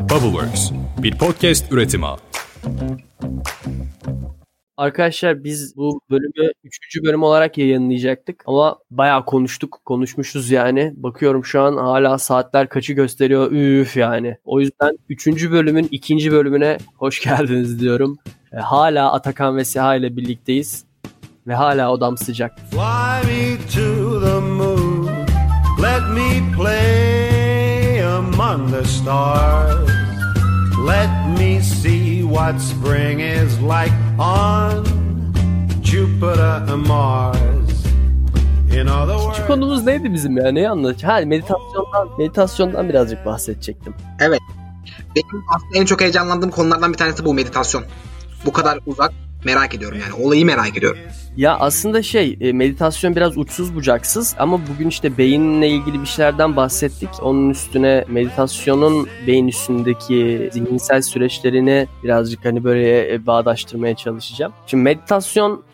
Bubbleworks, bir podcast üretimi. Arkadaşlar biz bu bölümü 3. bölüm olarak yayınlayacaktık ama bayağı konuştuk, konuşmuşuz yani. Bakıyorum şu an hala saatler kaçı gösteriyor, üf yani. O yüzden 3. bölümün 2. bölümüne hoş geldiniz diyorum. E, hala Atakan ve Siha ile birlikteyiz ve hala odam sıcak. Fly me to the moon. Let me play among the stars. Let me see what spring is like on Jupiter and Mars. In other Şu words, konumuz neydi bizim ya? Neyi anlatacak? Ha meditasyondan, meditasyondan birazcık bahsedecektim. Benim aslında en çok heyecanlandığım konulardan bir tanesi bu meditasyon. Bu kadar uzak merak ediyorum yani. Olayı merak ediyorum. Ya aslında şey e, meditasyon biraz uçsuz bucaksız ama bugün işte beyinle ilgili bir şeylerden bahsettik. Onun üstüne meditasyonun beyin üstündeki zihinsel süreçlerini birazcık hani böyle e, bağdaştırmaya çalışacağım. Şimdi meditasyon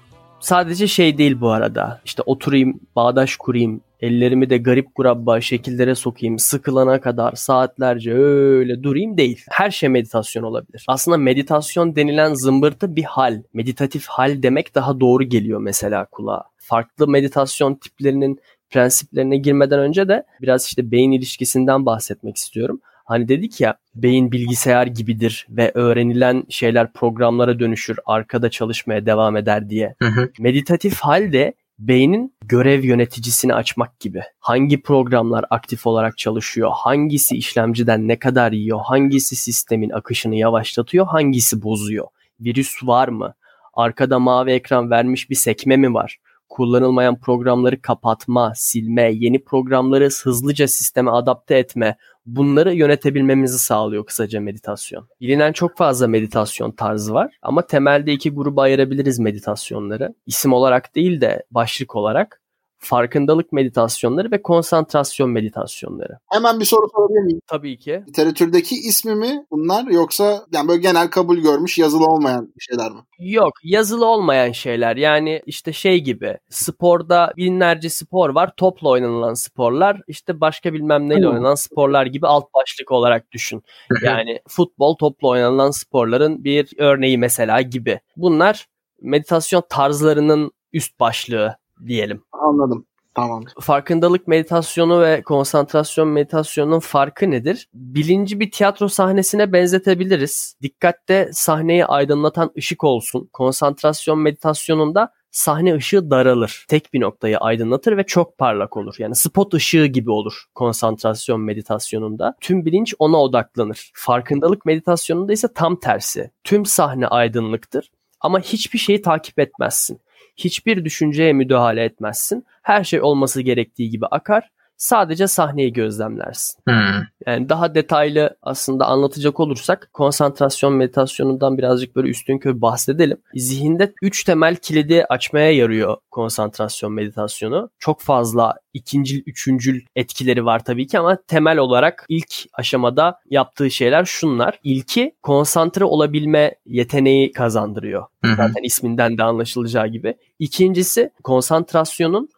sadece şey değil bu arada. İşte oturayım, bağdaş kurayım, ellerimi de garip kurabba şekillere sokayım, sıkılana kadar saatlerce öyle durayım değil. Her şey meditasyon olabilir. Aslında meditasyon denilen zımbırtı bir hal. Meditatif hal demek daha doğru geliyor mesela kulağa. Farklı meditasyon tiplerinin prensiplerine girmeden önce de biraz işte beyin ilişkisinden bahsetmek istiyorum. Hani dedik ya beyin bilgisayar gibidir ve öğrenilen şeyler programlara dönüşür, arkada çalışmaya devam eder diye. Hı hı. Meditatif hal de beynin görev yöneticisini açmak gibi. Hangi programlar aktif olarak çalışıyor, hangisi işlemciden ne kadar yiyor, hangisi sistemin akışını yavaşlatıyor, hangisi bozuyor. Virüs var mı? Arkada mavi ekran vermiş bir sekme mi var? Kullanılmayan programları kapatma, silme, yeni programları hızlıca sisteme adapte etme, bunları yönetebilmemizi sağlıyor kısaca meditasyon. Bilinen çok fazla meditasyon tarzı var ama temelde iki gruba ayırabiliriz meditasyonları. İsim olarak değil de başlık olarak farkındalık meditasyonları ve konsantrasyon meditasyonları. Hemen bir soru sorabilir miyim? Tabii ki. Literatürdeki ismi mi bunlar yoksa yani böyle genel kabul görmüş yazılı olmayan şeyler mi? Yok yazılı olmayan şeyler yani işte şey gibi sporda binlerce spor var topla oynanılan sporlar işte başka bilmem neyle oynanan sporlar gibi alt başlık olarak düşün. Yani futbol topla oynanılan sporların bir örneği mesela gibi. Bunlar meditasyon tarzlarının üst başlığı diyelim. Anladım. Tamam. Farkındalık meditasyonu ve konsantrasyon meditasyonunun farkı nedir? Bilinci bir tiyatro sahnesine benzetebiliriz. Dikkatte sahneyi aydınlatan ışık olsun. Konsantrasyon meditasyonunda sahne ışığı daralır. Tek bir noktayı aydınlatır ve çok parlak olur. Yani spot ışığı gibi olur konsantrasyon meditasyonunda. Tüm bilinç ona odaklanır. Farkındalık meditasyonunda ise tam tersi. Tüm sahne aydınlıktır ama hiçbir şeyi takip etmezsin. Hiçbir düşünceye müdahale etmezsin. Her şey olması gerektiği gibi akar. Sadece sahneyi gözlemlersin. Hmm. Yani daha detaylı aslında anlatacak olursak konsantrasyon meditasyonundan birazcık böyle üstünkörü bahsedelim. Zihinde 3 temel kilidi açmaya yarıyor konsantrasyon meditasyonu. Çok fazla ikincil, üçüncül etkileri var tabii ki ama temel olarak ilk aşamada yaptığı şeyler şunlar. İlki konsantre olabilme yeteneği kazandırıyor. Hı hı. Zaten isminden de anlaşılacağı gibi. İkincisi konsantrasyonun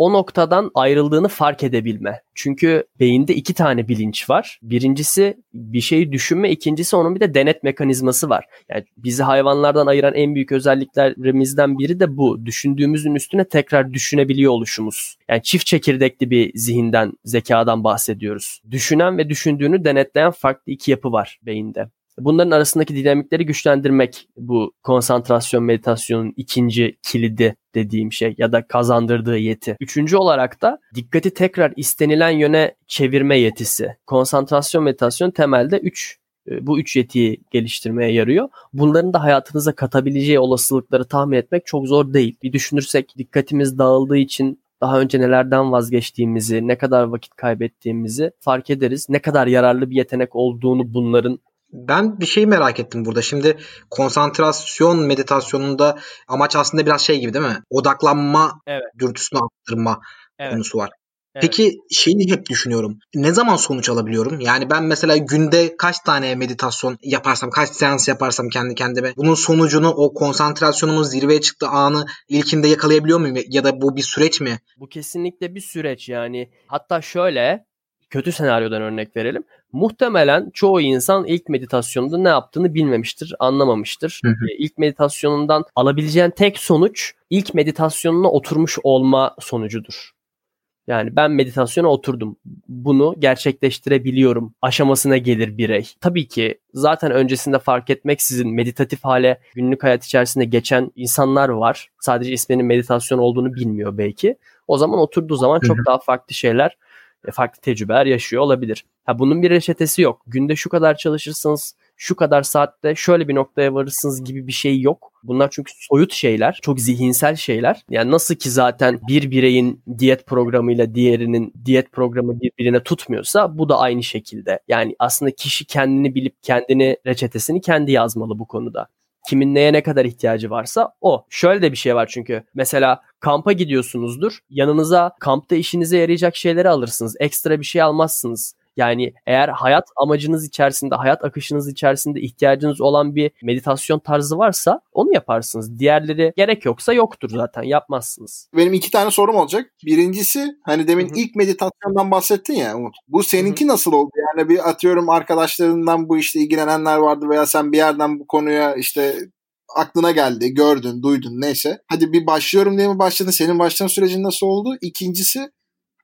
o noktadan ayrıldığını fark edebilme. Çünkü beyinde iki tane bilinç var. Birincisi bir şeyi düşünme, ikincisi onun bir de denet mekanizması var. Yani bizi hayvanlardan ayıran en büyük özelliklerimizden biri de bu. Düşündüğümüzün üstüne tekrar düşünebiliyor oluşumuz. Yani çift çekirdekli bir zihinden, zekadan bahsediyoruz. Düşünen ve düşündüğünü denetleyen farklı iki yapı var beyinde. Bunların arasındaki dinamikleri güçlendirmek bu konsantrasyon meditasyonun ikinci kilidi dediğim şey ya da kazandırdığı yeti. Üçüncü olarak da dikkati tekrar istenilen yöne çevirme yetisi. Konsantrasyon meditasyon temelde üç e, bu üç yetiyi geliştirmeye yarıyor. Bunların da hayatınıza katabileceği olasılıkları tahmin etmek çok zor değil. Bir düşünürsek dikkatimiz dağıldığı için daha önce nelerden vazgeçtiğimizi, ne kadar vakit kaybettiğimizi fark ederiz. Ne kadar yararlı bir yetenek olduğunu bunların Ben bir şey merak ettim burada. Şimdi konsantrasyon meditasyonunda amaç aslında biraz şey gibi değil mi? Odaklanma Evet. dürtüsünü arttırma Evet. konusu var. Evet. Peki şeyini hep düşünüyorum. Ne zaman sonuç alabiliyorum? Yani ben mesela günde kaç tane meditasyon yaparsam, kaç seans yaparsam kendi kendime bunun sonucunu o konsantrasyonumun zirveye çıktığı anı ilkinde yakalayabiliyor muyum? Ya da bu bir süreç mi? Bu kesinlikle bir süreç yani. Hatta şöyle kötü senaryodan örnek verelim. Muhtemelen çoğu insan ilk meditasyonda ne yaptığını bilmemiştir, anlamamıştır. Hı hı. E, İlk meditasyonundan alabileceğin tek sonuç ilk meditasyonuna oturmuş olma sonucudur. Yani ben meditasyona oturdum. Bunu gerçekleştirebiliyorum aşamasına gelir birey. Tabii ki zaten öncesinde fark etmeksizin meditatif hale günlük hayat içerisinde geçen insanlar var. Sadece isminin meditasyon olduğunu bilmiyor belki. O zaman oturduğu zaman çok daha farklı şeyler, farklı tecrübeler yaşıyor olabilir. Ha bunun bir reçetesi yok. Günde şu kadar çalışırsınız, şu kadar saatte şöyle bir noktaya varırsınız gibi bir şey yok. Bunlar çünkü soyut şeyler, çok zihinsel şeyler. Yani nasıl ki zaten bir bireyin diyet programıyla diğerinin diyet programı birbirine tutmuyorsa bu da aynı şekilde. Yani aslında kişi kendini bilip kendini reçetesini kendi yazmalı bu konuda. Kimin neye ne kadar ihtiyacı varsa o. Şöyle de bir şey var çünkü. Mesela kampa gidiyorsunuzdur. Yanınıza kampta işinize yarayacak şeyleri alırsınız. Ekstra bir şey almazsınız. Yani eğer hayat amacınız içerisinde, hayat akışınız içerisinde ihtiyacınız olan bir meditasyon tarzı varsa onu yaparsınız. Diğerleri gerek yoksa yoktur zaten yapmazsınız. Benim iki tane sorum olacak. Birincisi hani demin Hı hı. ilk meditasyondan bahsettin ya Umut. Bu seninki nasıl oldu? Yani bir atıyorum arkadaşlarından bu işte ilgilenenler vardı veya sen bir yerden bu konuya işte aklına geldi, gördün, duydun neyse. Hadi bir başlıyorum diye mi başladın? Senin başlama sürecin nasıl oldu? İkincisi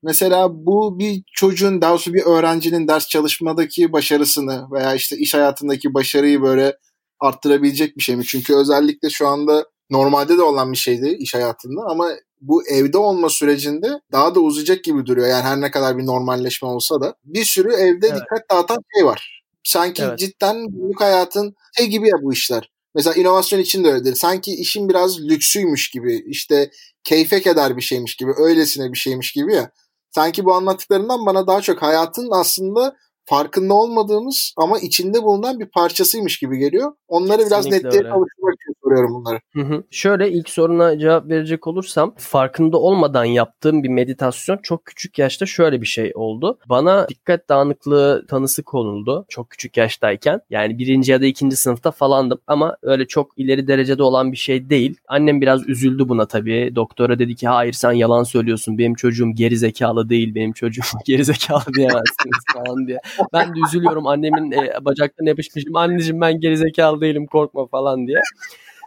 mesela bu bir çocuğun daha doğrusu bir öğrencinin ders çalışmadaki başarısını veya işte iş hayatındaki başarıyı böyle arttırabilecek bir şey mi? Çünkü özellikle şu anda normalde de olan bir şeydi iş hayatında ama bu evde olma sürecinde daha da uzayacak gibi duruyor. Yani her ne kadar bir normalleşme olsa da bir sürü evde Evet. dikkat dağıtan şey var. Sanki Evet. cidden günlük hayatın şey gibi ya bu işler. Mesela inovasyon için de öyledir. Sanki işin biraz lüksüymüş gibi, işte keyfe keder bir şeymiş gibi, öylesine bir şeymiş gibi ya. Sanki bu anlattıklarından bana daha çok hayatın aslında farkında olmadığımız ama içinde bulunan bir parçasıymış gibi geliyor. Onları biraz Kesinlikle netliğe öyle. kavuşturmak için soruyorum bunları. Hı hı. Şöyle ilk soruna cevap verecek olursam farkında olmadan yaptığım bir meditasyon çok küçük yaşta şöyle bir şey oldu. Bana dikkat dağınıklığı tanısı konuldu çok küçük yaştayken. Yani birinci ya da ikinci sınıfta falandım ama öyle çok ileri derecede olan bir şey değil. Annem biraz üzüldü buna tabii. Doktora dedi ki hayır sen yalan söylüyorsun. Benim çocuğum geri zekalı değil. Benim çocuğum geri zekalı diyemezsiniz falan diye. Ben de üzülüyorum annemin e, bacaklarına yapışmışım. Anneciğim ben geri zekalı değilim korkma falan diye.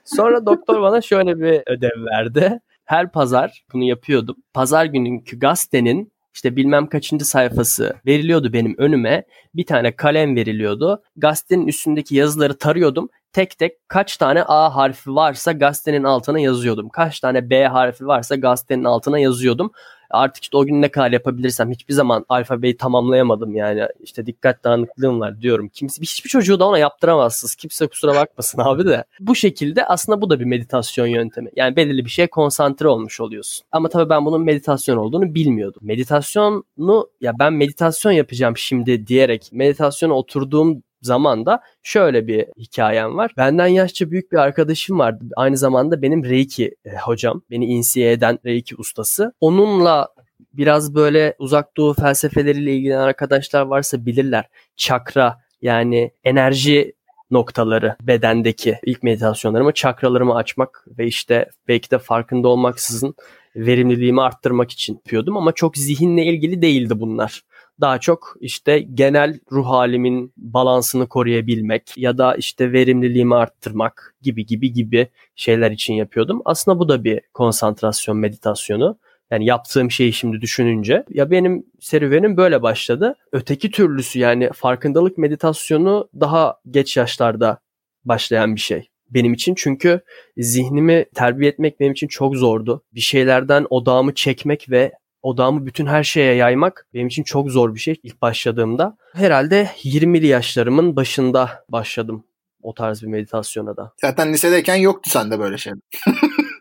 Sonra doktor bana şöyle bir ödev verdi. Her pazar bunu yapıyordum. Pazar gününkü gazetenin işte bilmem kaçıncı sayfası veriliyordu benim önüme. Bir tane kalem veriliyordu. Gazetenin üstündeki yazıları tarıyordum. Tek tek kaç tane A harfi varsa gazetenin altına yazıyordum. Kaç tane B harfi varsa gazetenin altına yazıyordum. Artık işte o gün ne kadar yapabilirsem hiçbir zaman alfabeyi tamamlayamadım yani. İşte dikkat dağınıklığım var diyorum. Kimse hiçbir çocuğu da ona yaptıramazsınız. Kimse kusura bakmasın abi de. Bu şekilde aslında bu da bir meditasyon yöntemi. Yani belirli bir şeye konsantre olmuş oluyorsun. Ama tabii ben bunun meditasyon olduğunu bilmiyordum. Meditasyonu ya ben meditasyon yapacağım şimdi diyerek meditasyona oturduğum zaman da şöyle bir hikayem var. Benden yaşça büyük bir arkadaşım vardı. Aynı zamanda benim Reiki e, hocam. Beni insiye eden Reiki ustası. Onunla biraz böyle uzak doğu felsefeleriyle ilgilenen arkadaşlar varsa bilirler. Çakra yani enerji noktaları bedendeki ilk meditasyonlarımı çakralarımı açmak ve işte belki de farkında olmaksızın verimliliğimi arttırmak için yapıyordum ama çok zihinle ilgili değildi bunlar daha çok işte genel ruh halimin balansını koruyabilmek ya da işte verimliliğimi arttırmak gibi gibi gibi şeyler için yapıyordum. Aslında bu da bir konsantrasyon meditasyonu. Yani yaptığım şeyi şimdi düşününce ya benim serüvenim böyle başladı. Öteki türlüsü yani farkındalık meditasyonu daha geç yaşlarda başlayan bir şey benim için çünkü zihnimi terbiye etmek benim için çok zordu. Bir şeylerden odağımı çekmek ve odağımı bütün her şeye yaymak benim için çok zor bir şey ilk başladığımda. Herhalde 20'li yaşlarımın başında başladım o tarz bir meditasyona da. Zaten lisedeyken yoktu sende böyle şey.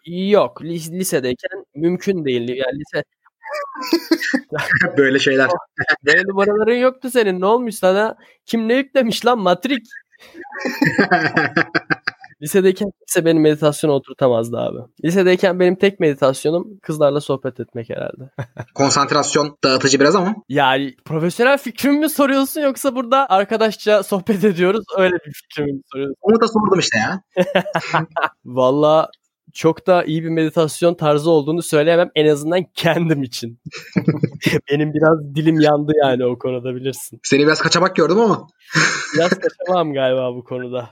Yok lis- lisedeyken mümkün değildi. Yani lise Böyle şeyler. böyle numaraların yoktu senin ne olmuş sana? Kim ne yüklemiş lan matrik? Lisedeyken kimse benim meditasyona oturtamazdı abi. Lisedeyken benim tek meditasyonum kızlarla sohbet etmek herhalde. Konsantrasyon dağıtıcı biraz ama. Yani profesyonel fikrimi mi soruyorsun yoksa burada arkadaşça sohbet ediyoruz öyle bir fikrimi mi soruyorsun? Onu da sordum işte ya. Valla çok da iyi bir meditasyon tarzı olduğunu söyleyemem en azından kendim için. Benim biraz dilim yandı yani o konuda bilirsin. Seni biraz kaçamak gördüm ama. Biraz kaçamam galiba bu konuda.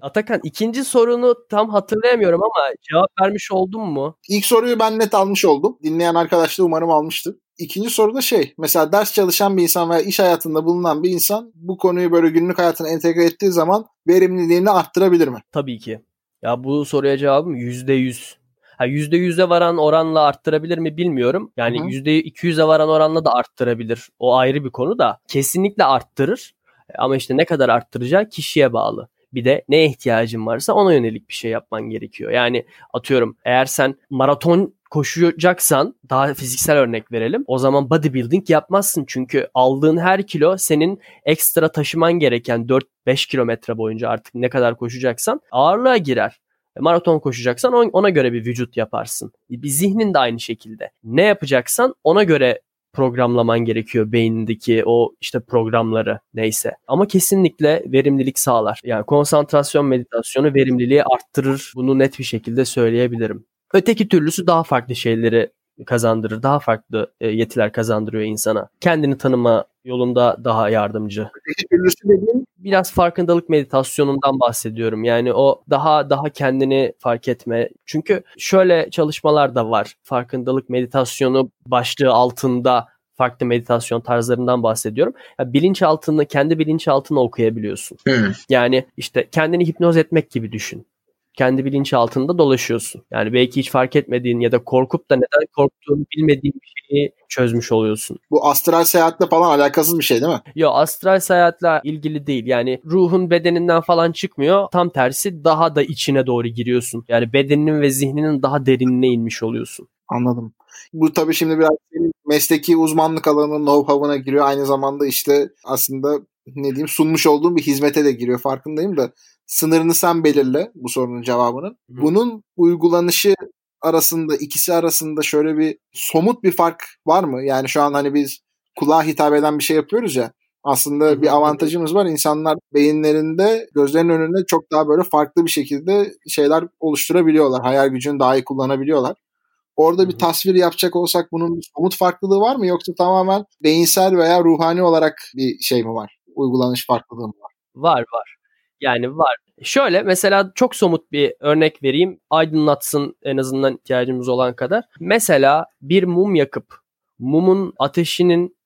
Atakan ikinci sorunu tam hatırlayamıyorum ama cevap vermiş oldum mu? İlk soruyu ben net almış oldum. Dinleyen arkadaş da umarım almıştır. İkinci soru da şey mesela ders çalışan bir insan veya iş hayatında bulunan bir insan bu konuyu böyle günlük hayatına entegre ettiği zaman verimliliğini arttırabilir mi? Tabii ki. Ya bu soruya cevabım yüzde yüz. Ha %100'e varan oranla arttırabilir mi bilmiyorum. Yani hı. %200'e varan oranla da arttırabilir. O ayrı bir konu da. Kesinlikle arttırır. Ama işte ne kadar arttıracağı kişiye bağlı. Bir de ne ihtiyacın varsa ona yönelik bir şey yapman gerekiyor. Yani atıyorum eğer sen maraton koşacaksan daha fiziksel örnek verelim. O zaman bodybuilding yapmazsın. Çünkü aldığın her kilo senin ekstra taşıman gereken 4-5 kilometre boyunca artık ne kadar koşacaksan ağırlığa girer. E, Maraton koşacaksan on- ona göre bir vücut yaparsın. Bir zihnin de aynı şekilde. Ne yapacaksan ona göre programlaman gerekiyor beynindeki o işte programları neyse. Ama kesinlikle verimlilik sağlar. Yani konsantrasyon meditasyonu verimliliği arttırır. Bunu net bir şekilde söyleyebilirim. Öteki türlüsü daha farklı şeyleri kazandırır. Daha farklı e, yetiler kazandırıyor insana. Kendini tanıma yolunda daha yardımcı biraz farkındalık meditasyonundan bahsediyorum. Yani o daha daha kendini fark etme. Çünkü şöyle çalışmalar da var. Farkındalık meditasyonu başlığı altında farklı meditasyon tarzlarından bahsediyorum. Ya bilinçaltını, kendi bilinçaltını okuyabiliyorsun. Hmm. Yani işte kendini hipnoz etmek gibi düşün. Kendi bilinçaltında dolaşıyorsun. Yani belki hiç fark etmediğin ya da korkup da neden korktuğunu bilmediğin bir şeyi çözmüş oluyorsun. bu astral seyahatle falan alakasız bir şey değil mi? Yo astral seyahatle ilgili değil. Yani ruhun bedeninden falan çıkmıyor. Tam tersi daha da içine doğru giriyorsun. Yani bedeninin ve zihninin daha derinine inmiş oluyorsun. Anladım. Bu tabii şimdi biraz mesleki uzmanlık alanının know-how'ına giriyor. Aynı zamanda işte aslında ne diyeyim sunmuş olduğum bir hizmete de giriyor farkındayım da sınırını sen belirle bu sorunun cevabının. Bunun uygulanışı arasında ikisi arasında şöyle bir somut bir fark var mı? Yani şu an hani biz kulağa hitap eden bir şey yapıyoruz ya. Aslında bir avantajımız var. İnsanlar beyinlerinde gözlerinin önünde çok daha böyle farklı bir şekilde şeyler oluşturabiliyorlar. Hayal gücünü daha iyi kullanabiliyorlar. Orada bir Hı hı. tasvir yapacak olsak bunun bir somut farklılığı var mı yoksa tamamen beyinsel veya ruhani olarak bir şey mi var? Uygulanış farklılığı mı var? Var var. Yani var. Şöyle mesela çok somut bir örnek vereyim. Aydınlatsın en azından ihtiyacımız olan kadar. Mesela bir mum yakıp mumun ateşinin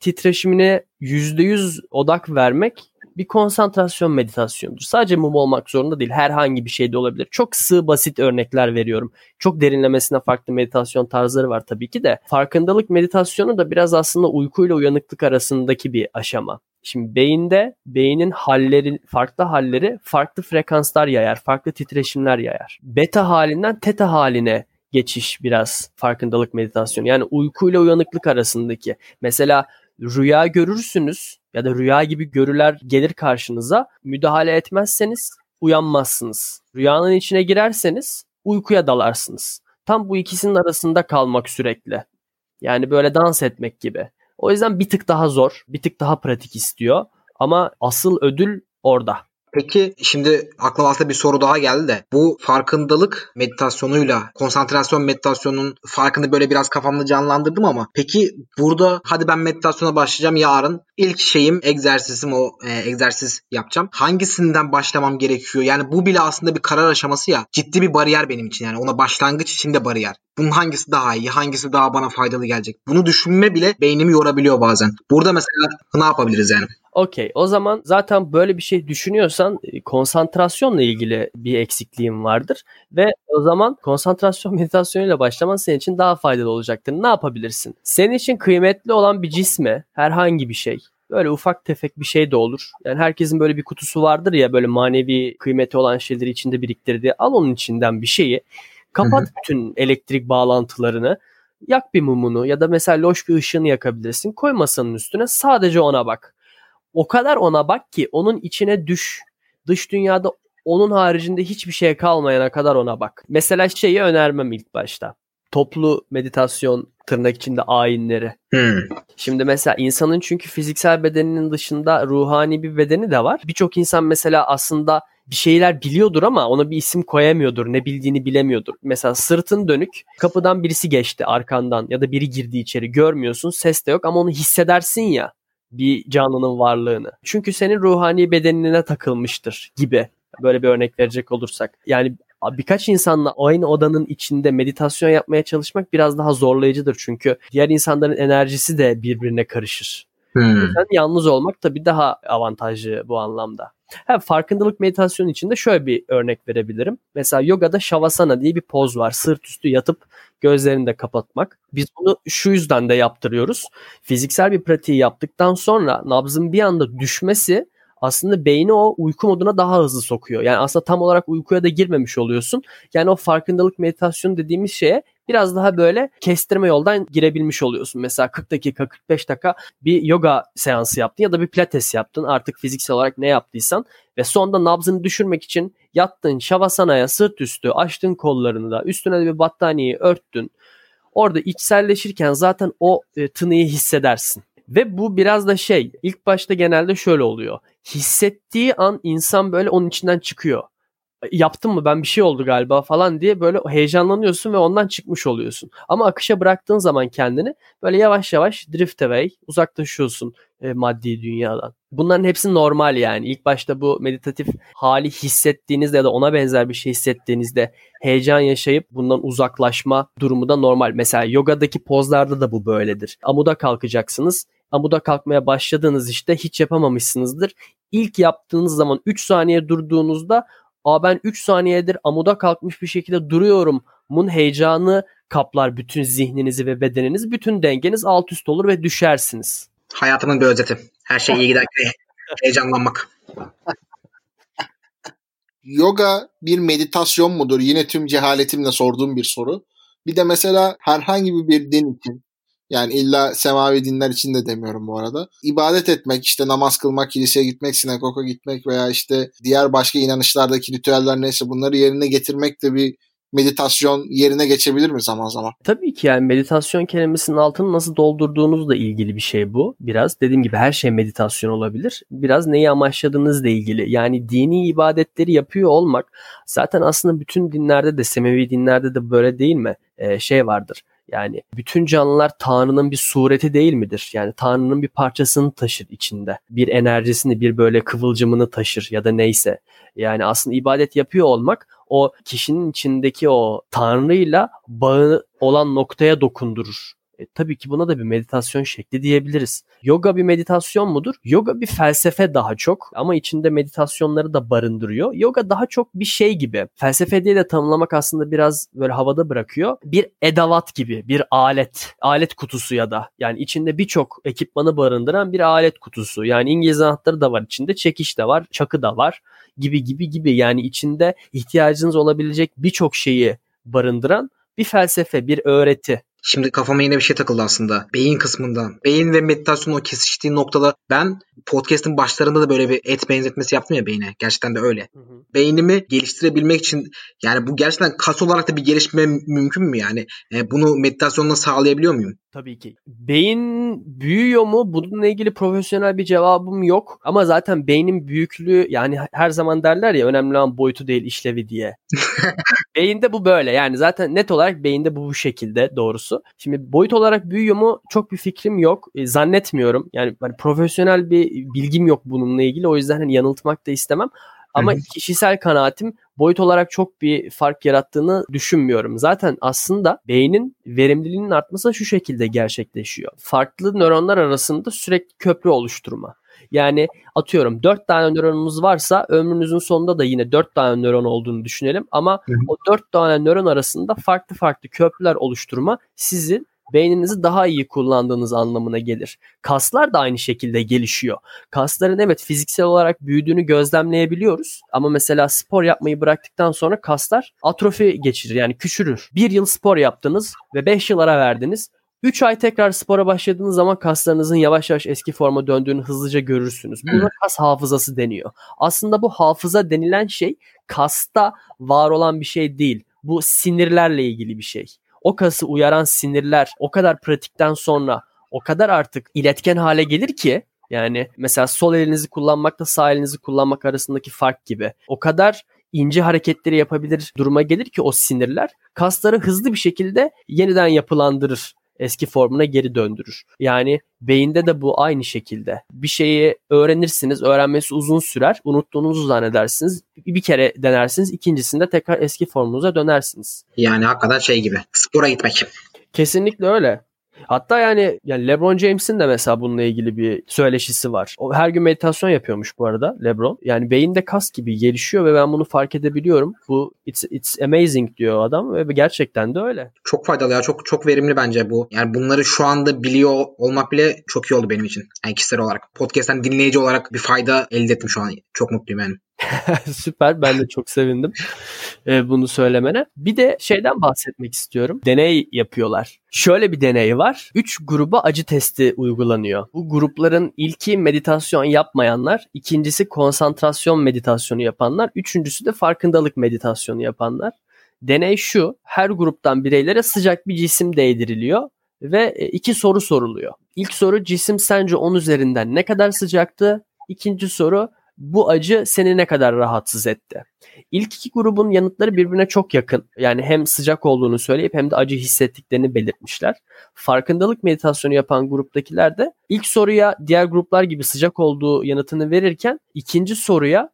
titreşimine %100 odak vermek bir konsantrasyon meditasyonudur. Sadece mum olmak zorunda değil. Herhangi bir şey de olabilir. Çok sığ basit örnekler veriyorum. Çok derinlemesine farklı meditasyon tarzları var tabii ki de. Farkındalık meditasyonu da biraz aslında uykuyla uyanıklık arasındaki bir aşama. Şimdi beyinde beynin halleri, farklı halleri farklı frekanslar yayar, farklı titreşimler yayar. Beta halinden teta haline geçiş biraz farkındalık meditasyonu. Yani uykuyla uyanıklık arasındaki. Mesela rüya görürsünüz ya da rüya gibi görüler gelir karşınıza. Müdahale etmezseniz uyanmazsınız. Rüyanın içine girerseniz uykuya dalarsınız. Tam bu ikisinin arasında kalmak sürekli. Yani böyle dans etmek gibi. O yüzden bir tık daha zor, bir tık daha pratik istiyor. Ama asıl ödül orada. Peki şimdi aklıma aslında bir soru daha geldi de bu farkındalık meditasyonuyla konsantrasyon meditasyonunun farkını böyle biraz kafamda canlandırdım ama peki burada hadi ben meditasyona başlayacağım yarın ilk şeyim egzersizim o e, egzersiz yapacağım. Hangisinden başlamam gerekiyor? Yani bu bile aslında bir karar aşaması ya. Ciddi bir bariyer benim için yani ona başlangıç için de bariyer. Bunun hangisi daha iyi? Hangisi daha bana faydalı gelecek? Bunu düşünme bile beynimi yorabiliyor bazen. Burada mesela ne yapabiliriz yani? Okey. O zaman zaten böyle bir şey düşünüyorsan e, konsantrasyonla ilgili bir eksikliğin vardır ve o zaman konsantrasyon meditasyonuyla başlaman senin için daha faydalı olacaktır. Ne yapabilirsin? Senin için kıymetli olan bir cisme, herhangi bir şey, Böyle ufak tefek bir şey de olur. Yani herkesin böyle bir kutusu vardır ya böyle manevi kıymeti olan şeyleri içinde biriktirdiği. Al onun içinden bir şeyi. Kapat bütün elektrik bağlantılarını. Yak bir mumunu ya da mesela loş bir ışığını yakabilirsin. Koy masanın üstüne sadece ona bak. O kadar ona bak ki onun içine düş. Dış dünyada onun haricinde hiçbir şey kalmayana kadar ona bak. Mesela şeyi önermem ilk başta. Toplu meditasyon tırnak içinde ayinleri. Hmm. Şimdi mesela insanın çünkü fiziksel bedeninin dışında ruhani bir bedeni de var. Birçok insan mesela aslında bir şeyler biliyordur ama ona bir isim koyamıyordur. Ne bildiğini bilemiyordur. Mesela sırtın dönük kapıdan birisi geçti arkandan ya da biri girdi içeri görmüyorsun ses de yok ama onu hissedersin ya bir canlının varlığını. Çünkü senin ruhani bedenine takılmıştır gibi. Böyle bir örnek verecek olursak. Yani birkaç insanla aynı odanın içinde meditasyon yapmaya çalışmak biraz daha zorlayıcıdır. Çünkü diğer insanların enerjisi de birbirine karışır. Hmm. Yalnız olmak tabii daha avantajlı bu anlamda. Hem farkındalık meditasyonu içinde şöyle bir örnek verebilirim. Mesela yogada shavasana diye bir poz var. Sırt üstü yatıp gözlerini de kapatmak. Biz bunu şu yüzden de yaptırıyoruz. Fiziksel bir pratiği yaptıktan sonra nabzın bir anda düşmesi aslında beyni o uyku moduna daha hızlı sokuyor. Yani aslında tam olarak uykuya da girmemiş oluyorsun. Yani o farkındalık meditasyonu dediğimiz şeye biraz daha böyle kestirme yoldan girebilmiş oluyorsun. Mesela 40 dakika 45 dakika bir yoga seansı yaptın ya da bir pilates yaptın artık fiziksel olarak ne yaptıysan ve sonda nabzını düşürmek için yattın şavasanaya sırt üstü açtın kollarını da üstüne de bir battaniyeyi örttün. Orada içselleşirken zaten o e, tınıyı hissedersin. Ve bu biraz da şey ilk başta genelde şöyle oluyor. Hissettiği an insan böyle onun içinden çıkıyor yaptım mı ben bir şey oldu galiba falan diye böyle heyecanlanıyorsun ve ondan çıkmış oluyorsun. Ama akışa bıraktığın zaman kendini böyle yavaş yavaş drift away uzaklaşıyorsun e, maddi dünyadan. Bunların hepsi normal yani. İlk başta bu meditatif hali hissettiğinizde ya da ona benzer bir şey hissettiğinizde heyecan yaşayıp bundan uzaklaşma durumu da normal. Mesela yogadaki pozlarda da bu böyledir. Amuda kalkacaksınız. Amuda kalkmaya başladığınız işte hiç yapamamışsınızdır. İlk yaptığınız zaman 3 saniye durduğunuzda Aa ben 3 saniyedir amuda kalkmış bir şekilde duruyorum. Mun heyecanı kaplar bütün zihninizi ve bedeninizi. Bütün dengeniz alt üst olur ve düşersiniz. Hayatımın bir özeti. Her şey iyi giderken heyecanlanmak. Yoga bir meditasyon mudur? Yine tüm cehaletimle sorduğum bir soru. Bir de mesela herhangi bir din için yani illa semavi dinler için de demiyorum bu arada. İbadet etmek, işte namaz kılmak, kiliseye gitmek, sinagoga gitmek veya işte diğer başka inanışlardaki ritüeller neyse bunları yerine getirmek de bir meditasyon yerine geçebilir mi zaman zaman? Tabii ki yani meditasyon kelimesinin altını nasıl doldurduğunuzla ilgili bir şey bu. Biraz dediğim gibi her şey meditasyon olabilir. Biraz neyi amaçladığınızla ilgili. Yani dini ibadetleri yapıyor olmak zaten aslında bütün dinlerde de Semevi dinlerde de böyle değil mi? Ee, şey vardır yani bütün canlılar Tanrı'nın bir sureti değil midir? Yani Tanrı'nın bir parçasını taşır içinde. Bir enerjisini, bir böyle kıvılcımını taşır ya da neyse. Yani aslında ibadet yapıyor olmak o kişinin içindeki o Tanrı'yla bağı olan noktaya dokundurur. E, tabii ki buna da bir meditasyon şekli diyebiliriz. Yoga bir meditasyon mudur? Yoga bir felsefe daha çok ama içinde meditasyonları da barındırıyor. Yoga daha çok bir şey gibi. Felsefe diye de tanımlamak aslında biraz böyle havada bırakıyor. Bir edavat gibi, bir alet, alet kutusu ya da yani içinde birçok ekipmanı barındıran bir alet kutusu. Yani İngiliz anahtarı da var içinde, çekiş de var, çakı da var gibi gibi gibi. Yani içinde ihtiyacınız olabilecek birçok şeyi barındıran bir felsefe, bir öğreti. Şimdi kafama yine bir şey takıldı aslında. Beyin kısmında. Beyin ve meditasyon o kesiştiği noktada ben podcast'ın başlarında da böyle bir et benzetmesi yaptım ya beyine. Gerçekten de öyle. Hı hı. Beynimi geliştirebilmek için yani bu gerçekten kas olarak da bir gelişme mümkün mü yani? E, bunu meditasyonla sağlayabiliyor muyum? Tabii ki. Beyin büyüyor mu? Bununla ilgili profesyonel bir cevabım yok. Ama zaten beynin büyüklüğü yani her zaman derler ya önemli olan boyutu değil işlevi diye. beyinde bu böyle. Yani zaten net olarak beyinde bu bu şekilde doğrusu. Şimdi boyut olarak büyüyor mu? Çok bir fikrim yok. E, zannetmiyorum. Yani hani profesyonel bir bilgim yok bununla ilgili. O yüzden hani yanıltmak da istemem. Ama Hı-hı. kişisel kanaatim boyut olarak çok bir fark yarattığını düşünmüyorum. Zaten aslında beynin verimliliğinin artması şu şekilde gerçekleşiyor. Farklı nöronlar arasında sürekli köprü oluşturma. Yani atıyorum 4 tane nöronumuz varsa ömrünüzün sonunda da yine 4 tane nöron olduğunu düşünelim ama o 4 tane nöron arasında farklı farklı köprüler oluşturma sizin beyninizi daha iyi kullandığınız anlamına gelir. Kaslar da aynı şekilde gelişiyor. Kasların evet fiziksel olarak büyüdüğünü gözlemleyebiliyoruz ama mesela spor yapmayı bıraktıktan sonra kaslar atrofi geçirir yani küçülür. Bir yıl spor yaptınız ve 5 yıl ara verdiniz. 3 ay tekrar spora başladığınız zaman kaslarınızın yavaş yavaş eski forma döndüğünü hızlıca görürsünüz. Buna kas hafızası deniyor. Aslında bu hafıza denilen şey kasta var olan bir şey değil. Bu sinirlerle ilgili bir şey o kası uyaran sinirler o kadar pratikten sonra o kadar artık iletken hale gelir ki Yani mesela sol elinizi kullanmakla sağ elinizi kullanmak arasındaki fark gibi. O kadar ince hareketleri yapabilir duruma gelir ki o sinirler kasları hızlı bir şekilde yeniden yapılandırır eski formuna geri döndürür. Yani beyinde de bu aynı şekilde. Bir şeyi öğrenirsiniz, öğrenmesi uzun sürer, unuttuğunuzu zannedersiniz. Bir kere denersiniz, ikincisinde tekrar eski formunuza dönersiniz. Yani hakikaten şey gibi. Spora gitmek. Kesinlikle öyle. Hatta yani, yani LeBron James'in de mesela bununla ilgili bir söyleşisi var. O her gün meditasyon yapıyormuş bu arada LeBron. Yani beyinde kas gibi gelişiyor ve ben bunu fark edebiliyorum. Bu it's, it's amazing diyor adam ve gerçekten de öyle. Çok faydalı ya. Çok çok verimli bence bu. Yani bunları şu anda biliyor olmak bile çok iyi oldu benim için. Yani kişisel olarak. Podcast'ten dinleyici olarak bir fayda elde ettim şu an. Çok mutluyum yani. Süper. Ben de çok sevindim e, bunu söylemene. Bir de şeyden bahsetmek istiyorum. Deney yapıyorlar. Şöyle bir deney var. 3 gruba acı testi uygulanıyor. Bu grupların ilki meditasyon yapmayanlar, ikincisi konsantrasyon meditasyonu yapanlar, üçüncüsü de farkındalık meditasyonu yapanlar. Deney şu. Her gruptan bireylere sıcak bir cisim değdiriliyor ve e, iki soru soruluyor. İlk soru cisim sence 10 üzerinden ne kadar sıcaktı? İkinci soru bu acı seni ne kadar rahatsız etti? İlk iki grubun yanıtları birbirine çok yakın. Yani hem sıcak olduğunu söyleyip hem de acı hissettiklerini belirtmişler. Farkındalık meditasyonu yapan gruptakiler de ilk soruya diğer gruplar gibi sıcak olduğu yanıtını verirken ikinci soruya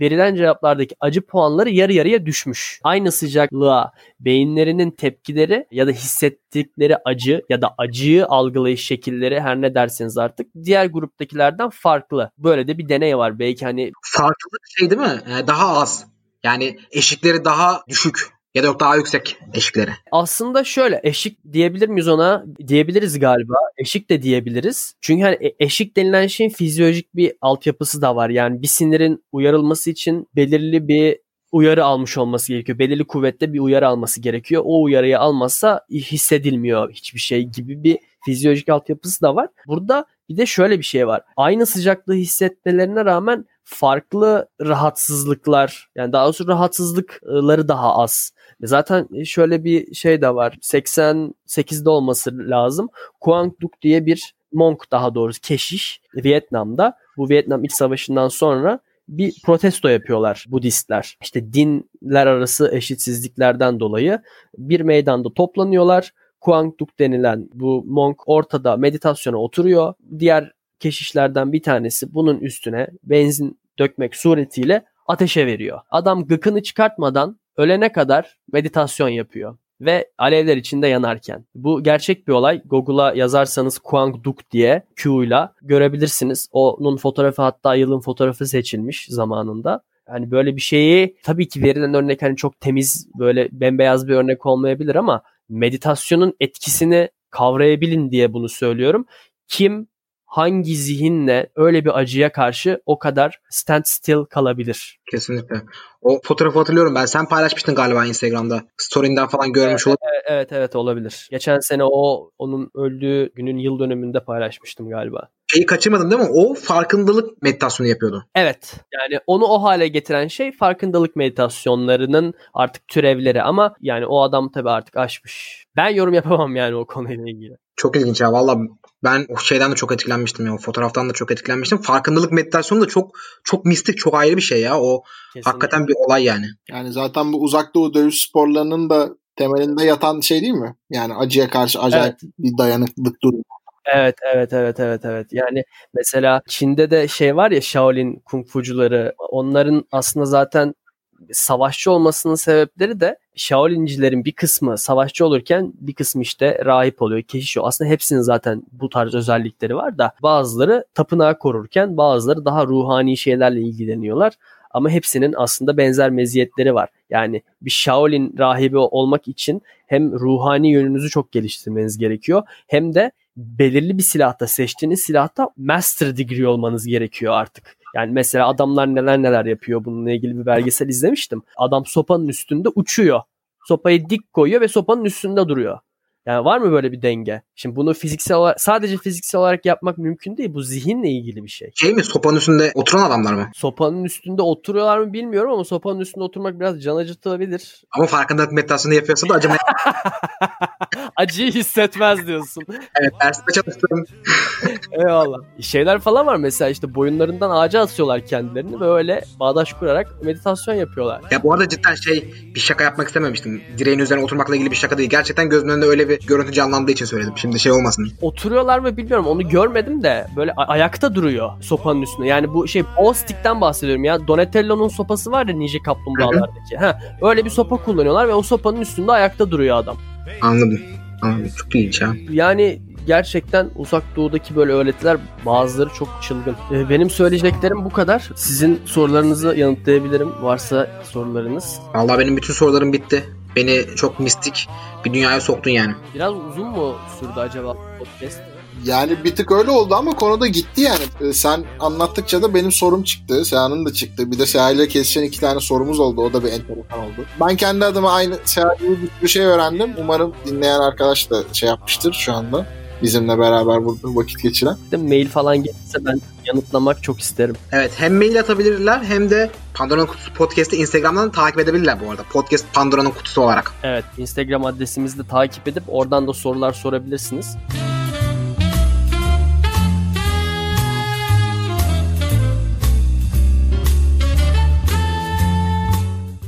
verilen cevaplardaki acı puanları yarı yarıya düşmüş. Aynı sıcaklığa beyinlerinin tepkileri ya da hissettikleri acı ya da acıyı algılayış şekilleri her ne derseniz artık diğer gruptakilerden farklı. Böyle de bir deney var. Belki hani farklılık şey değil mi? Daha az. Yani eşikleri daha düşük ya da yok daha yüksek eşikleri. Aslında şöyle eşik diyebilir miyiz ona? Diyebiliriz galiba. Eşik de diyebiliriz. Çünkü hani e, eşik denilen şeyin fizyolojik bir altyapısı da var. Yani bir sinirin uyarılması için belirli bir uyarı almış olması gerekiyor. Belirli kuvvette bir uyarı alması gerekiyor. O uyarıyı almazsa hissedilmiyor hiçbir şey gibi bir fizyolojik altyapısı da var. Burada bir de şöyle bir şey var. Aynı sıcaklığı hissetmelerine rağmen farklı rahatsızlıklar yani daha doğrusu rahatsızlıkları daha az. Zaten şöyle bir şey de var. 88'de olması lazım. Quang Duc diye bir monk daha doğrusu keşiş Vietnam'da. Bu Vietnam İç Savaşı'ndan sonra bir protesto yapıyorlar Budistler. İşte dinler arası eşitsizliklerden dolayı bir meydanda toplanıyorlar. Quang Duc denilen bu monk ortada meditasyona oturuyor. Diğer keşişlerden bir tanesi bunun üstüne benzin dökmek suretiyle ateşe veriyor. Adam gıkını çıkartmadan ölene kadar meditasyon yapıyor ve alevler içinde yanarken. Bu gerçek bir olay. Google'a yazarsanız Quang Duc diye Q ile görebilirsiniz. Onun fotoğrafı hatta yılın fotoğrafı seçilmiş zamanında. Hani böyle bir şeyi tabii ki verilen örnek hani çok temiz böyle bembeyaz bir örnek olmayabilir ama meditasyonun etkisini kavrayabilin diye bunu söylüyorum. Kim hangi zihinle öyle bir acıya karşı o kadar stand still kalabilir? Kesinlikle. O fotoğrafı hatırlıyorum ben. Sen paylaşmıştın galiba Instagram'da. Story'nden falan görmüş evet, Evet, evet evet olabilir. Geçen sene o onun öldüğü günün yıl dönümünde paylaşmıştım galiba. Şeyi kaçırmadın değil mi? O farkındalık meditasyonu yapıyordu. Evet. Yani onu o hale getiren şey farkındalık meditasyonlarının artık türevleri ama yani o adam tabii artık aşmış. Ben yorum yapamam yani o konuyla ilgili. Çok ilginç ya. Valla ben o şeyden de çok etkilenmiştim ya. O fotoğraftan da çok etkilenmiştim. Farkındalık meditasyonu da çok çok mistik, çok ayrı bir şey ya. O Kesinlikle. hakikaten bir olay yani. Yani zaten bu uzak doğu dövüş sporlarının da temelinde yatan şey değil mi? Yani acıya karşı acayip evet. bir dayanıklılık durumu. Evet, evet, evet, evet, evet. Yani mesela Çin'de de şey var ya Shaolin kung fucuları. Onların aslında zaten savaşçı olmasının sebepleri de Shaolincilerin bir kısmı savaşçı olurken bir kısmı işte rahip oluyor, keşiş oluyor. Aslında hepsinin zaten bu tarz özellikleri var da bazıları tapınağı korurken bazıları daha ruhani şeylerle ilgileniyorlar. Ama hepsinin aslında benzer meziyetleri var. Yani bir Shaolin rahibi olmak için hem ruhani yönünüzü çok geliştirmeniz gerekiyor hem de belirli bir silahta seçtiğiniz silahta master degree olmanız gerekiyor artık. Yani mesela adamlar neler neler yapıyor bununla ilgili bir belgesel izlemiştim. Adam sopanın üstünde uçuyor. Sopayı dik koyuyor ve sopanın üstünde duruyor. Yani var mı böyle bir denge? Şimdi bunu fiziksel olarak sadece fiziksel olarak yapmak mümkün değil. Bu zihinle ilgili bir şey. Şey mi sopanın üstünde oturan adamlar mı? Sopanın üstünde oturuyorlar mı bilmiyorum ama sopanın üstünde oturmak biraz can acıtabilir. Ama farkındalık meditasyonu yapıyorsa da acımaya... acıyı hissetmez diyorsun. Evet derste çalıştım. Eyvallah. Şeyler falan var mesela işte boyunlarından ağaca asıyorlar kendilerini ve öyle bağdaş kurarak meditasyon yapıyorlar. Ya bu arada cidden şey bir şaka yapmak istememiştim. Direğin üzerine oturmakla ilgili bir şaka değil. Gerçekten gözümün önünde öyle bir görüntü canlandığı için söyledim. Şimdi şey olmasın. Oturuyorlar mı bilmiyorum onu görmedim de böyle ayakta duruyor sopanın üstünde. Yani bu şey o stick'ten bahsediyorum ya. Donatello'nun sopası var ya Ninja Kaplumbağalardaki. Ha, öyle bir sopa kullanıyorlar ve o sopanın üstünde ayakta duruyor adam. Anladım. Anladım. Çok ilginç ha. Yani gerçekten uzak doğudaki böyle öğretiler bazıları çok çılgın. Ee, Benim söyleyeceklerim bu kadar. Sizin sorularınızı yanıtlayabilirim. Varsa sorularınız. Vallahi benim bütün sorularım bitti. Beni çok mistik bir dünyaya soktun yani. Biraz uzun mu sürdü acaba podcast? Yani bir tık öyle oldu ama konuda gitti yani. Ee, Sen anlattıkça da benim sorum çıktı. Seha'nın da çıktı. Bir de Seha ile kesişen iki tane sorumuz oldu. O da bir enteresan oldu. Ben kendi adıma aynı Seha gibi bir şey öğrendim. Umarım dinleyen arkadaş da şey yapmıştır şu anda. Bizimle beraber burada vakit geçiren. Bir de mail falan gelirse ben yanıtlamak çok isterim. Evet hem mail atabilirler hem de Pandora'nın Kutusu Podcast'ı Instagram'dan takip edebilirler bu arada. Podcast Pandora'nın Kutusu olarak. Evet Instagram adresimizi de takip edip oradan da sorular sorabilirsiniz.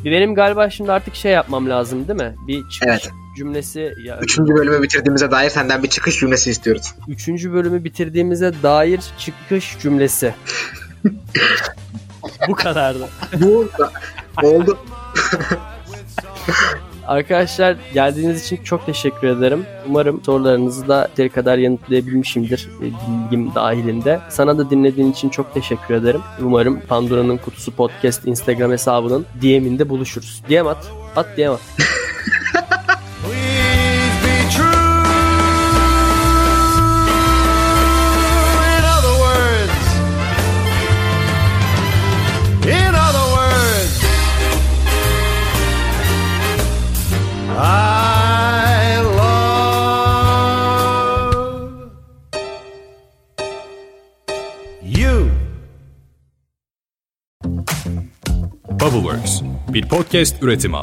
Benim galiba şimdi artık şey yapmam lazım değil mi? Bir çıkış Evet. Cümlesi. Ya, Üçüncü bölümü bitirdiğimize dair senden bir çıkış cümlesi istiyoruz. Üçüncü bölümü bitirdiğimize dair çıkış cümlesi. Bu kadardı. Bu oldu. Arkadaşlar geldiğiniz için çok teşekkür ederim. Umarım sorularınızı da yeteri kadar yanıtlayabilmişimdir e, bilgim dahilinde. Sana da dinlediğin için çok teşekkür ederim. Umarım Pandora'nın Kutusu Podcast Instagram hesabının DM'inde buluşuruz. DM at. At DM at. Podcast üretimi.